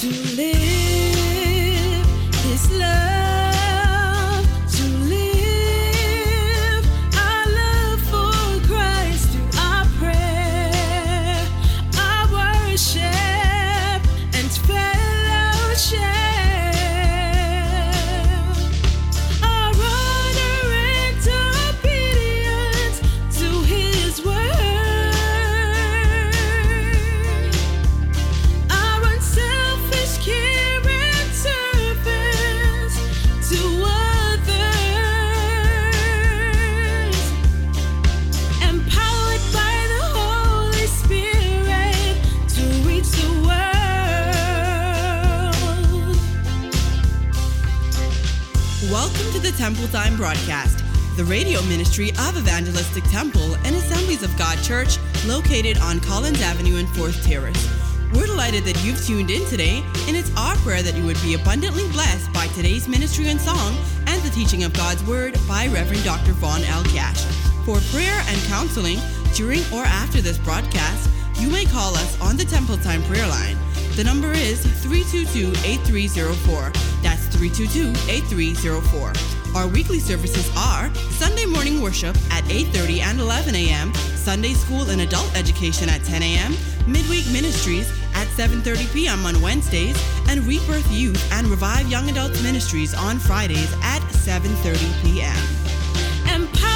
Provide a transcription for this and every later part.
to live. Temple Time broadcast, the radio ministry of Evangelistic Temple and Assemblies of God Church, located on Collins Avenue and 4th Terrace. We're delighted that you've tuned in today, and it's our prayer that you would be abundantly blessed by today's ministry and song and the teaching of God's Word by Reverend Dr. Vaughn L. Cash. For prayer and counseling during or after this broadcast, you may call us on the Temple Time prayer line. The number is 322 8304. That's 322 8304. Our weekly services are Sunday morning worship at 8:30 and 11 a.m., Sunday school and adult education at 10 a.m., midweek ministries at 7:30 p.m. on Wednesdays, and Rebirth Youth and Revive Young Adults Ministries on Fridays at 7:30 p.m. Empowered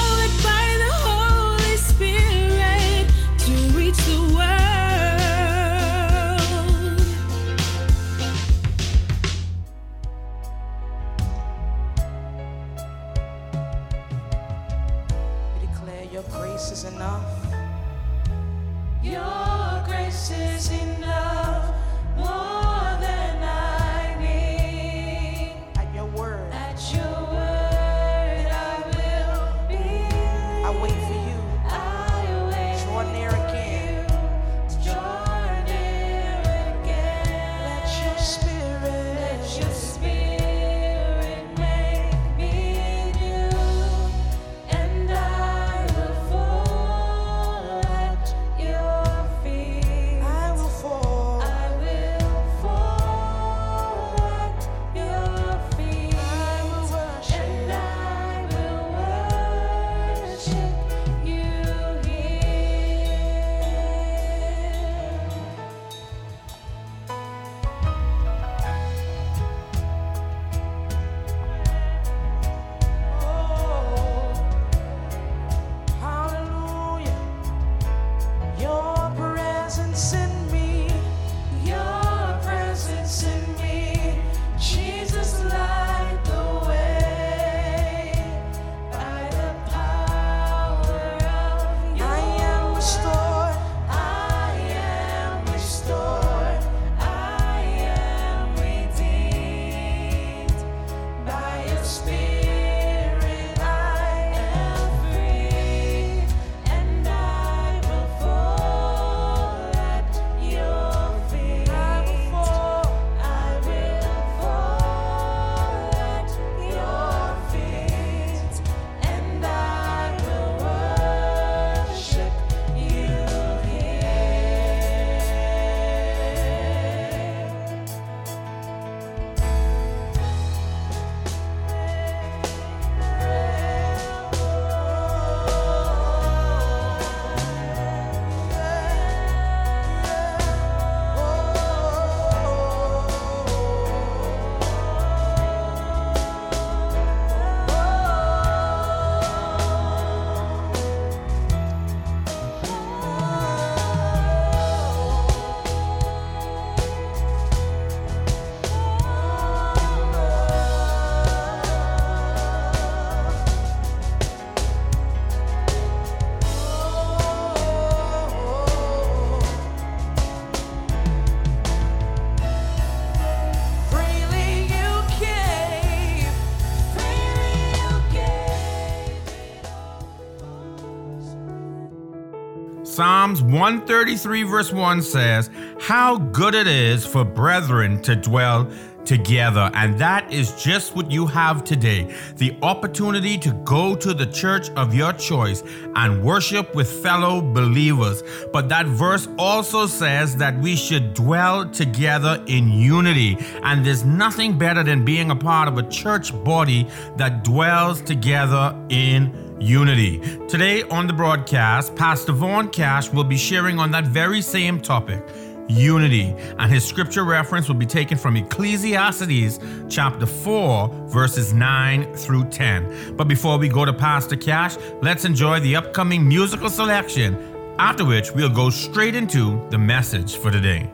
Psalms 133, verse 1 says, How good it is for brethren to dwell together. And that is just what you have today the opportunity to go to the church of your choice and worship with fellow believers. But that verse also says that we should dwell together in unity. And there's nothing better than being a part of a church body that dwells together in unity. Today on the broadcast, Pastor Vaughn Cash will be sharing on that very same topic unity. And his scripture reference will be taken from Ecclesiastes chapter 4, verses 9 through 10. But before we go to Pastor Cash, let's enjoy the upcoming musical selection, after which we'll go straight into the message for today.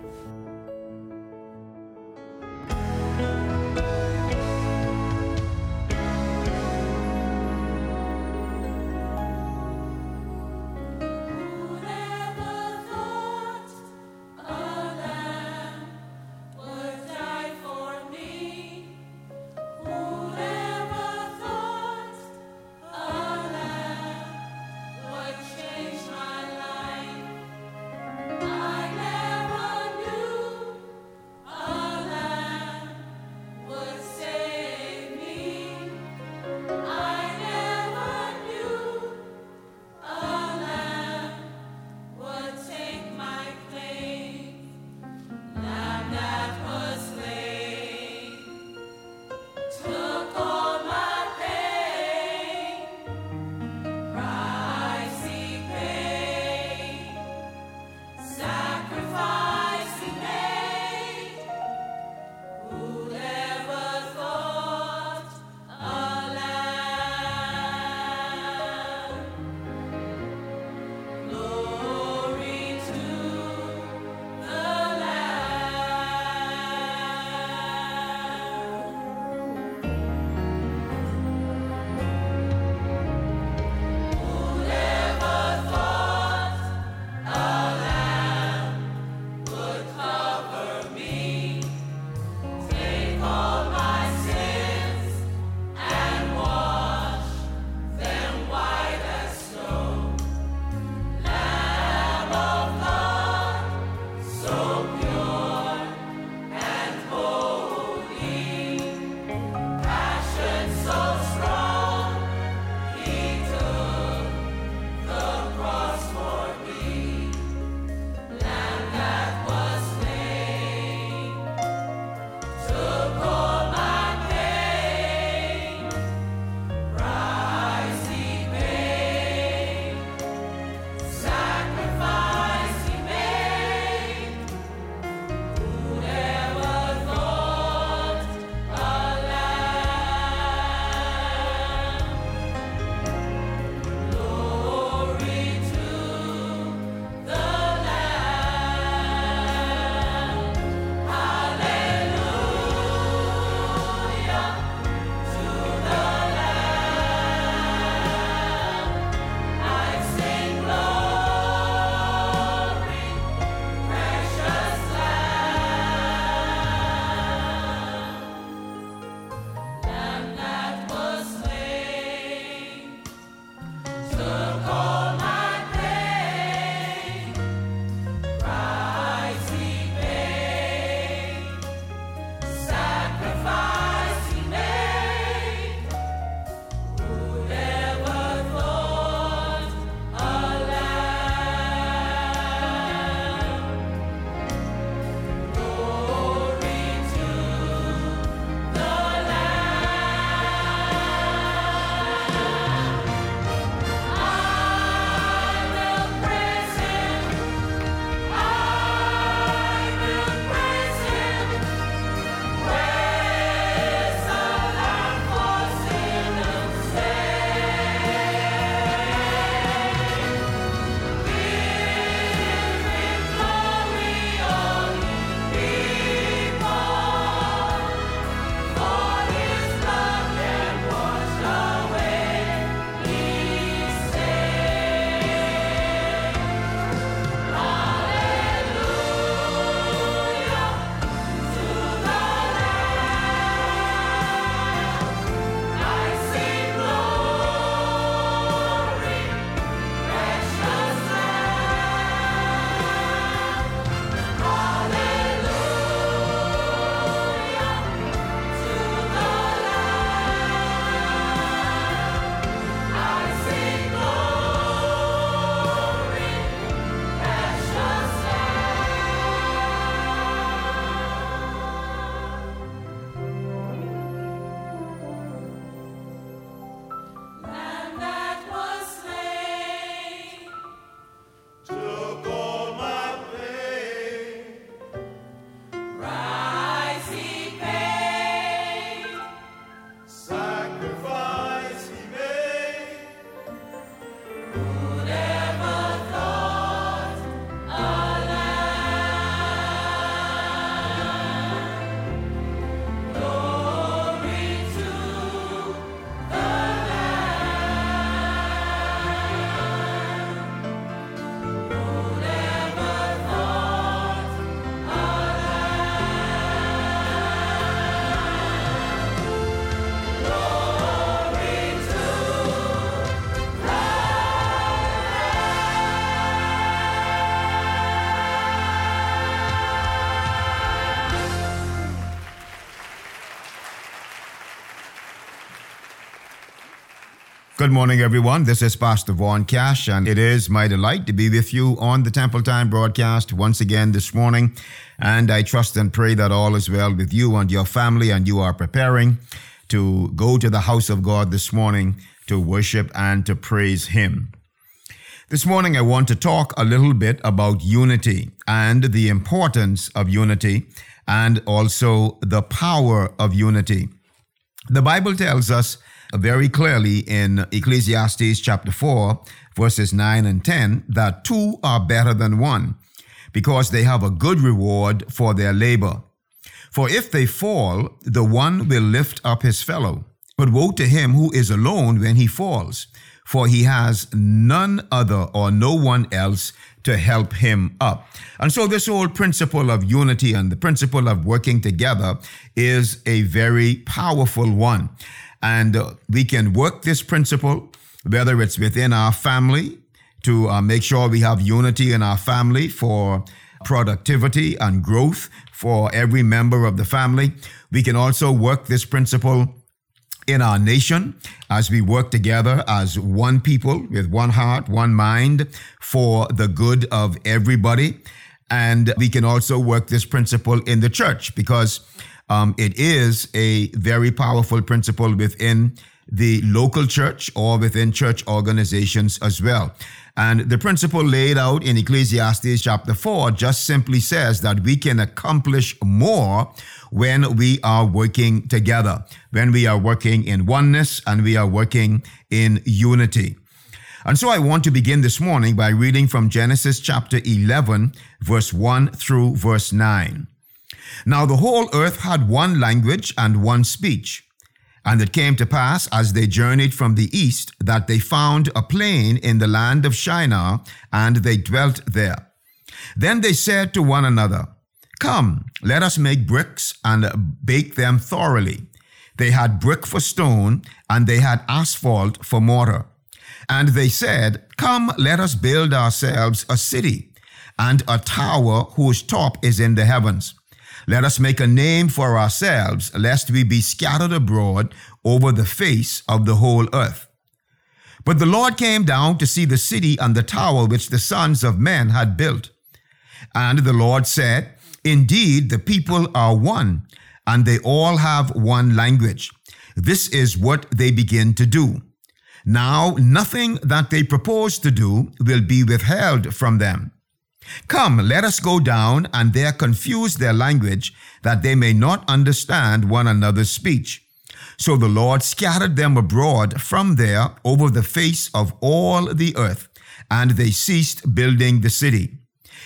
Good morning, everyone. This is Pastor Vaughn Cash, and it is my delight to be with you on the Temple Time broadcast once again this morning. And I trust and pray that all is well with you and your family, and you are preparing to go to the house of God this morning to worship and to praise Him. This morning, I want to talk a little bit about unity and the importance of unity and also the power of unity. The Bible tells us very clearly in Ecclesiastes chapter 4, verses 9 and 10, that two are better than one, because they have a good reward for their labor. For if they fall, the one will lift up his fellow. But woe to him who is alone when he falls, for he has none other or no one else to help him up. And so, this whole principle of unity and the principle of working together is a very powerful one. And uh, we can work this principle, whether it's within our family to uh, make sure we have unity in our family for productivity and growth for every member of the family. We can also work this principle in our nation as we work together as one people with one heart, one mind for the good of everybody. And we can also work this principle in the church because um, it is a very powerful principle within the local church or within church organizations as well. And the principle laid out in Ecclesiastes chapter 4 just simply says that we can accomplish more when we are working together, when we are working in oneness and we are working in unity. And so I want to begin this morning by reading from Genesis chapter 11, verse 1 through verse 9. Now the whole earth had one language and one speech. And it came to pass as they journeyed from the east that they found a plain in the land of Shinar, and they dwelt there. Then they said to one another, Come, let us make bricks and bake them thoroughly. They had brick for stone, and they had asphalt for mortar. And they said, Come, let us build ourselves a city, and a tower whose top is in the heavens let us make a name for ourselves, lest we be scattered abroad over the face of the whole earth. But the Lord came down to see the city and the tower which the sons of men had built. And the Lord said, Indeed, the people are one, and they all have one language. This is what they begin to do. Now, nothing that they propose to do will be withheld from them. Come, let us go down and there confuse their language, that they may not understand one another's speech. So the Lord scattered them abroad from there over the face of all the earth, and they ceased building the city.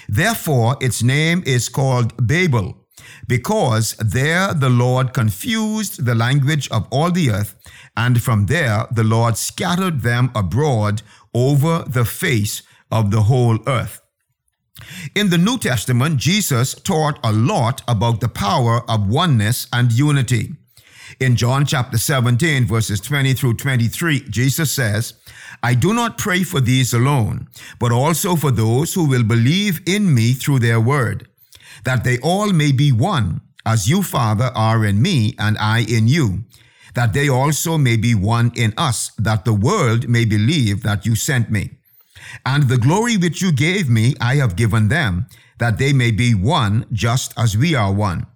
Therefore, its name is called Babel, because there the Lord confused the language of all the earth, and from there the Lord scattered them abroad over the face of the whole earth. In the New Testament, Jesus taught a lot about the power of oneness and unity. In John chapter 17, verses 20 through 23, Jesus says, I do not pray for these alone, but also for those who will believe in me through their word, that they all may be one, as you, Father, are in me and I in you, that they also may be one in us, that the world may believe that you sent me. And the glory which you gave me, I have given them, that they may be one just as we are one.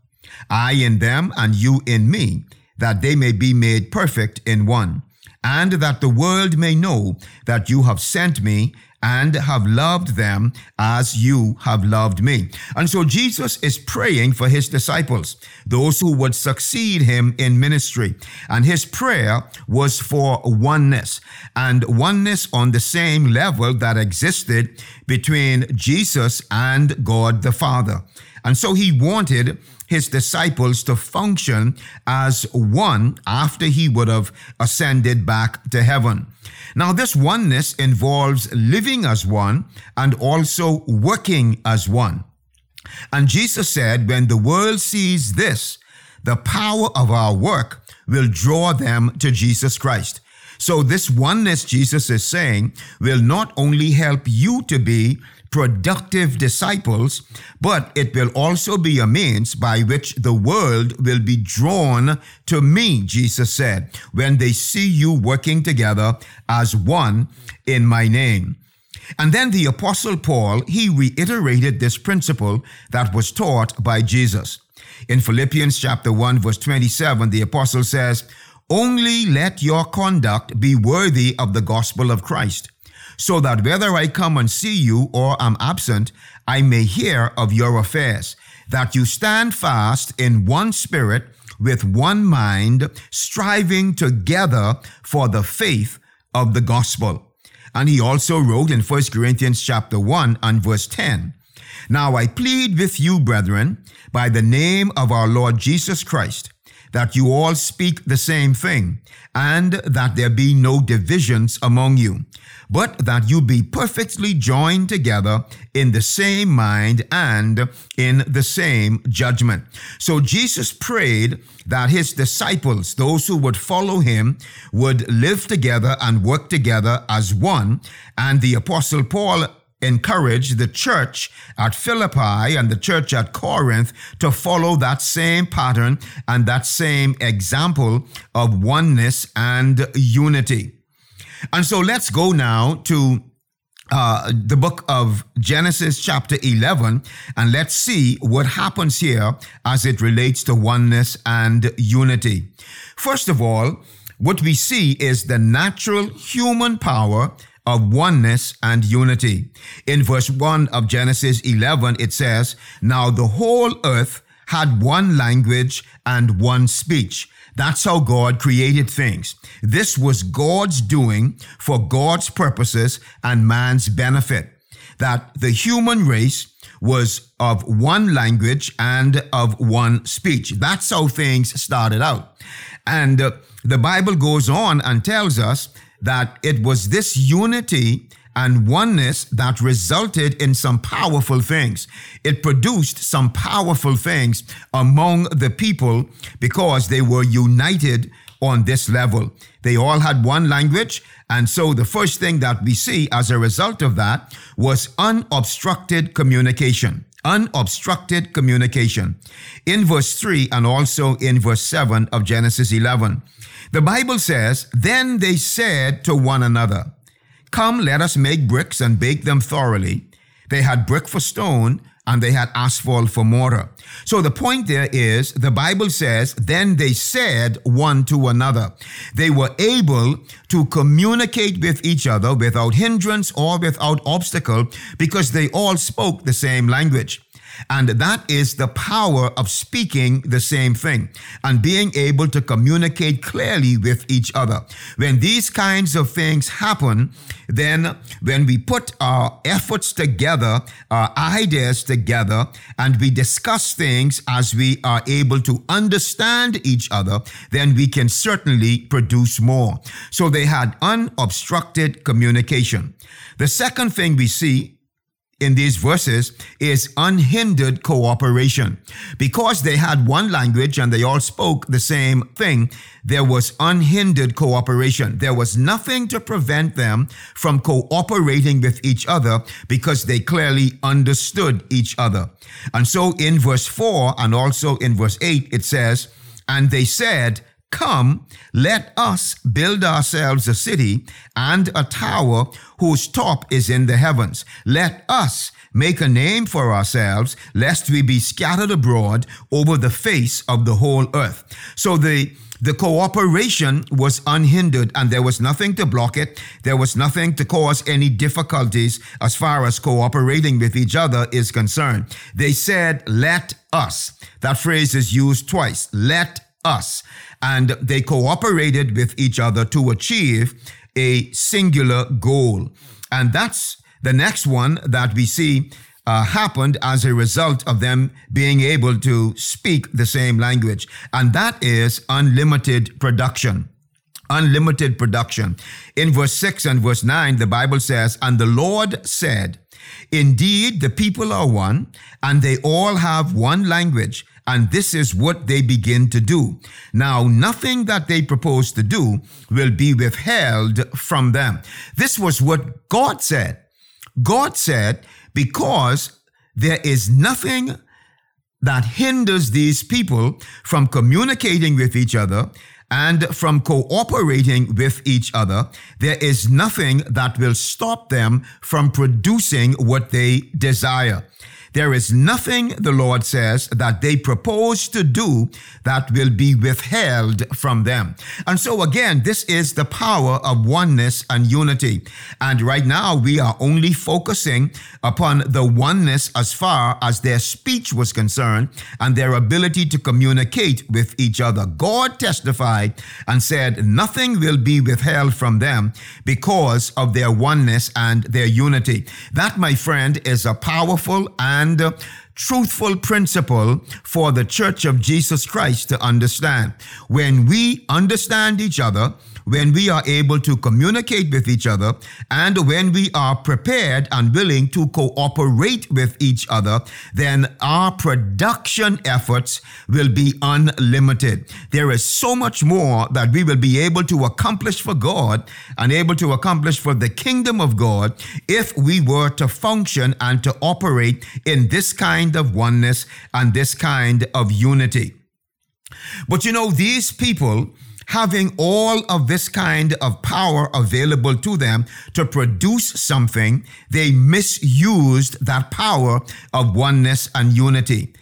I in them and you in me, that they may be made perfect in one, and that the world may know that you have sent me and have loved them as you have loved me. And so Jesus is praying for his disciples, those who would succeed him in ministry. And his prayer was for oneness and oneness on the same level that existed between Jesus and God the Father. And so he wanted his disciples to function as one after he would have ascended back to heaven. Now, this oneness involves living as one and also working as one. And Jesus said, when the world sees this, the power of our work will draw them to Jesus Christ. So, this oneness, Jesus is saying, will not only help you to be productive disciples, but it will also be a means by which the world will be drawn to me, Jesus said, when they see you working together as one in my name. And then the Apostle Paul, he reiterated this principle that was taught by Jesus. In Philippians chapter 1, verse 27, the Apostle says, Only let your conduct be worthy of the gospel of Christ so that whether I come and see you or am absent, I may hear of your affairs, that you stand fast in one spirit, with one mind, striving together for the faith of the gospel. And he also wrote in 1 Corinthians chapter 1 and verse 10, Now I plead with you, brethren, by the name of our Lord Jesus Christ, that you all speak the same thing, and that there be no divisions among you, but that you be perfectly joined together in the same mind and in the same judgment. So Jesus prayed that his disciples, those who would follow him, would live together and work together as one. And the apostle Paul encourage the church at Philippi and the church at Corinth to follow that same pattern and that same example of oneness and unity. And so let's go now to uh, the book of Genesis, chapter 11, and let's see what happens here as it relates to oneness and unity. First of all, what we see is the natural human power of oneness and unity. In verse 1 of Genesis 11, it says, Now the whole earth had one language and one speech. That's how God created things. This was God's doing for God's purposes and man's benefit. That the human race was of one language and of one speech. That's how things started out. And uh, the Bible goes on and tells us that it was this unity and oneness that resulted in some powerful things. It produced some powerful things among the people because they were united on this level. They all had one language. And so the first thing that we see as a result of that was unobstructed communication. Unobstructed communication. In verse 3 and also in verse 7 of Genesis 11. The Bible says, Then they said to one another, Come, let us make bricks and bake them thoroughly. They had brick for stone, and they had asphalt for mortar. So the point there is the Bible says, then they said one to another. They were able to communicate with each other without hindrance or without obstacle because they all spoke the same language. And that is the power of speaking the same thing and being able to communicate clearly with each other. When these kinds of things happen, then when we put our efforts together, our ideas together, and we discuss things as we are able to understand each other, then we can certainly produce more. So they had unobstructed communication. The second thing we see in these verses is unhindered cooperation. Because they had one language and they all spoke the same thing, there was unhindered cooperation. There was nothing to prevent them from cooperating with each other because they clearly understood each other. And so in verse 4 and also in verse 8, it says, And they said, Come, let us build ourselves a city and a tower whose top is in the heavens. Let us make a name for ourselves, lest we be scattered abroad over the face of the whole earth. So the the cooperation was unhindered and there was nothing to block it. There was nothing to cause any difficulties as far as cooperating with each other is concerned. They said, let us. That phrase is used twice. Let us. And they cooperated with each other to achieve a singular goal. And that's the next one that we see uh, happened as a result of them being able to speak the same language. And that is unlimited production. Unlimited production. In verse 6 and verse 9, the Bible says, And the Lord said, Indeed, the people are one, and they all have one language, and this is what they begin to do. Now, nothing that they propose to do will be withheld from them. This was what God said. God said, because there is nothing that hinders these people from communicating with each other and from cooperating with each other, there is nothing that will stop them from producing what they desire. There is nothing, the Lord says, that they propose to do that will be withheld from them. And so, again, this is the power of oneness and unity. And right now, we are only focusing upon the oneness as far as their speech was concerned and their ability to communicate with each other. God testified and said, Nothing will be withheld from them because of their oneness and their unity. That, my friend, is a powerful and and truthful principle for the Church of Jesus Christ to understand. When we understand each other, when we are able to communicate with each other, and when we are prepared and willing to cooperate with each other, then our production efforts will be unlimited. There is so much more that we will be able to accomplish for God and able to accomplish for the kingdom of God if we were to function and to operate in this kind of oneness and this kind of unity. But you know, these people, having all of this kind of power available to them to produce something, they misused that power of oneness and unity.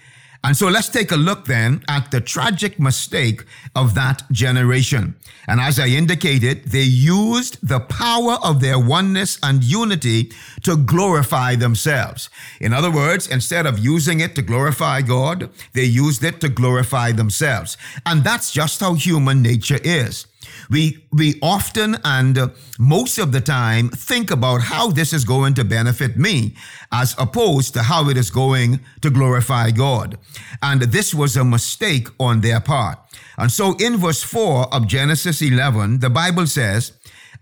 And so let's take a look then at the tragic mistake of that generation. And as I indicated, they used the power of their oneness and unity to glorify themselves. In other words, instead of using it to glorify God, they used it to glorify themselves. And that's just how human nature is. We, we often and uh, most of the time think about how this is going to benefit me as opposed to how it is going to glorify God. And this was a mistake on their part. And so in verse 4 of Genesis 11, the Bible says,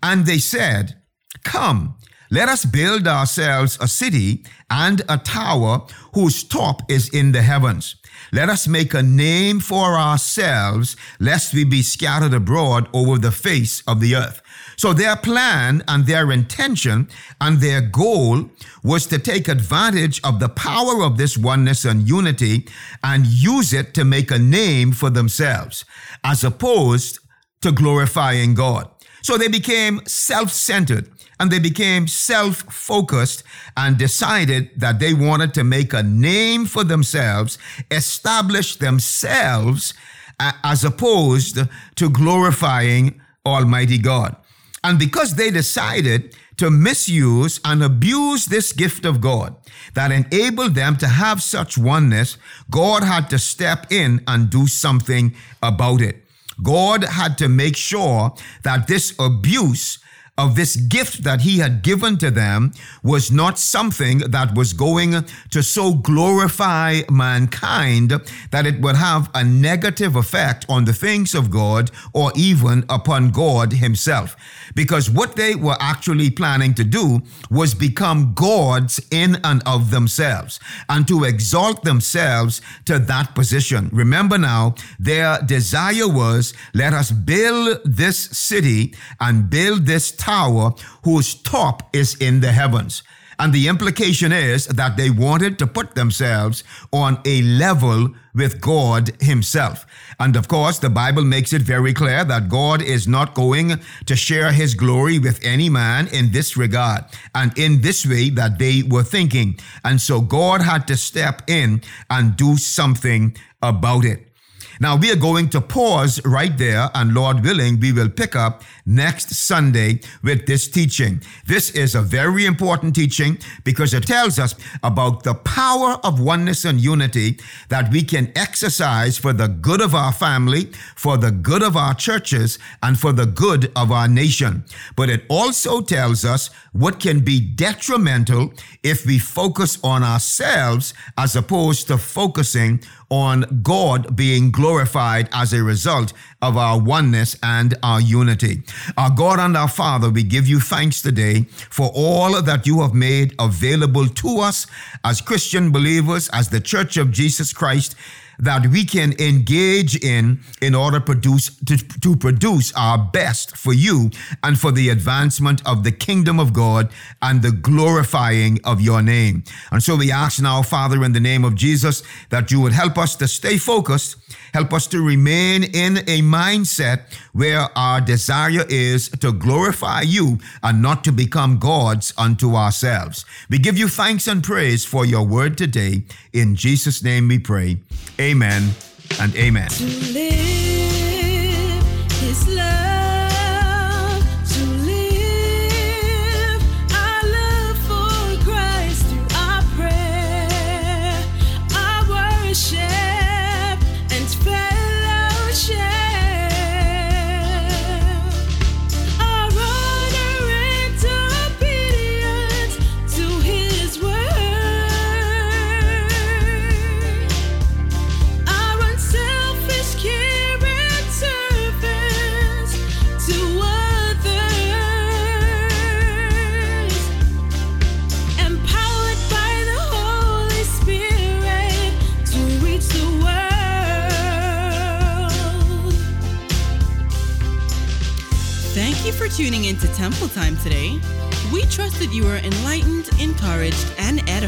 And they said, Come, let us build ourselves a city and a tower whose top is in the heavens. Let us make a name for ourselves, lest we be scattered abroad over the face of the earth. So their plan and their intention and their goal was to take advantage of the power of this oneness and unity and use it to make a name for themselves, as opposed to glorifying God. So they became self centered and they became self focused and decided that they wanted to make a name for themselves, establish themselves as opposed to glorifying Almighty God. And because they decided to misuse and abuse this gift of God that enabled them to have such oneness, God had to step in and do something about it. God had to make sure that this abuse of this gift that he had given to them was not something that was going to so glorify mankind that it would have a negative effect on the things of God or even upon God himself. Because what they were actually planning to do was become gods in and of themselves and to exalt themselves to that position. Remember now, their desire was let us build this city and build this tower whose top is in the heavens. And the implication is that they wanted to put themselves on a level with God Himself. And of course, the Bible makes it very clear that God is not going to share His glory with any man in this regard and in this way that they were thinking. And so God had to step in and do something about it. Now, we are going to pause right there, and Lord willing, we will pick up next Sunday with this teaching. This is a very important teaching because it tells us about the power of oneness and unity that we can exercise for the good of our family, for the good of our churches, and for the good of our nation. But it also tells us what can be detrimental if we focus on ourselves as opposed to focusing on God being glorified as a result of our oneness and our unity. Our God and our Father, we give you thanks today for all that you have made available to us as Christian believers, as the Church of Jesus Christ that we can engage in in order produce to, to produce our best for you and for the advancement of the kingdom of God and the glorifying of your name. And so we ask now, Father, in the name of Jesus, that you would help us to stay focused, help us to remain in a mindset where our desire is to glorify you and not to become gods unto ourselves. We give you thanks and praise for your word today. In Jesus' name we pray. Amen and amen.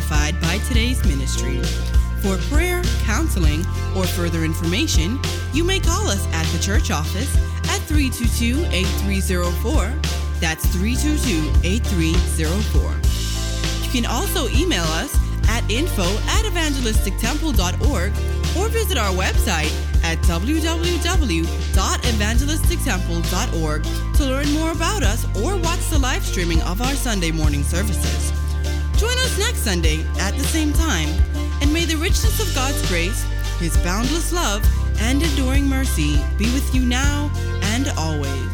Edified by today's ministry. For prayer, counseling, or further information, you may call us at the church office at 322 8304. That's 322 8304. You can also email us at info at evangelistictemple.org or visit our website at www.evangelistictemple.org to learn more about us or watch the live streaming of our Sunday morning services. Next Sunday at the same time, and may the richness of God's grace, His boundless love, and enduring mercy be with you now and always.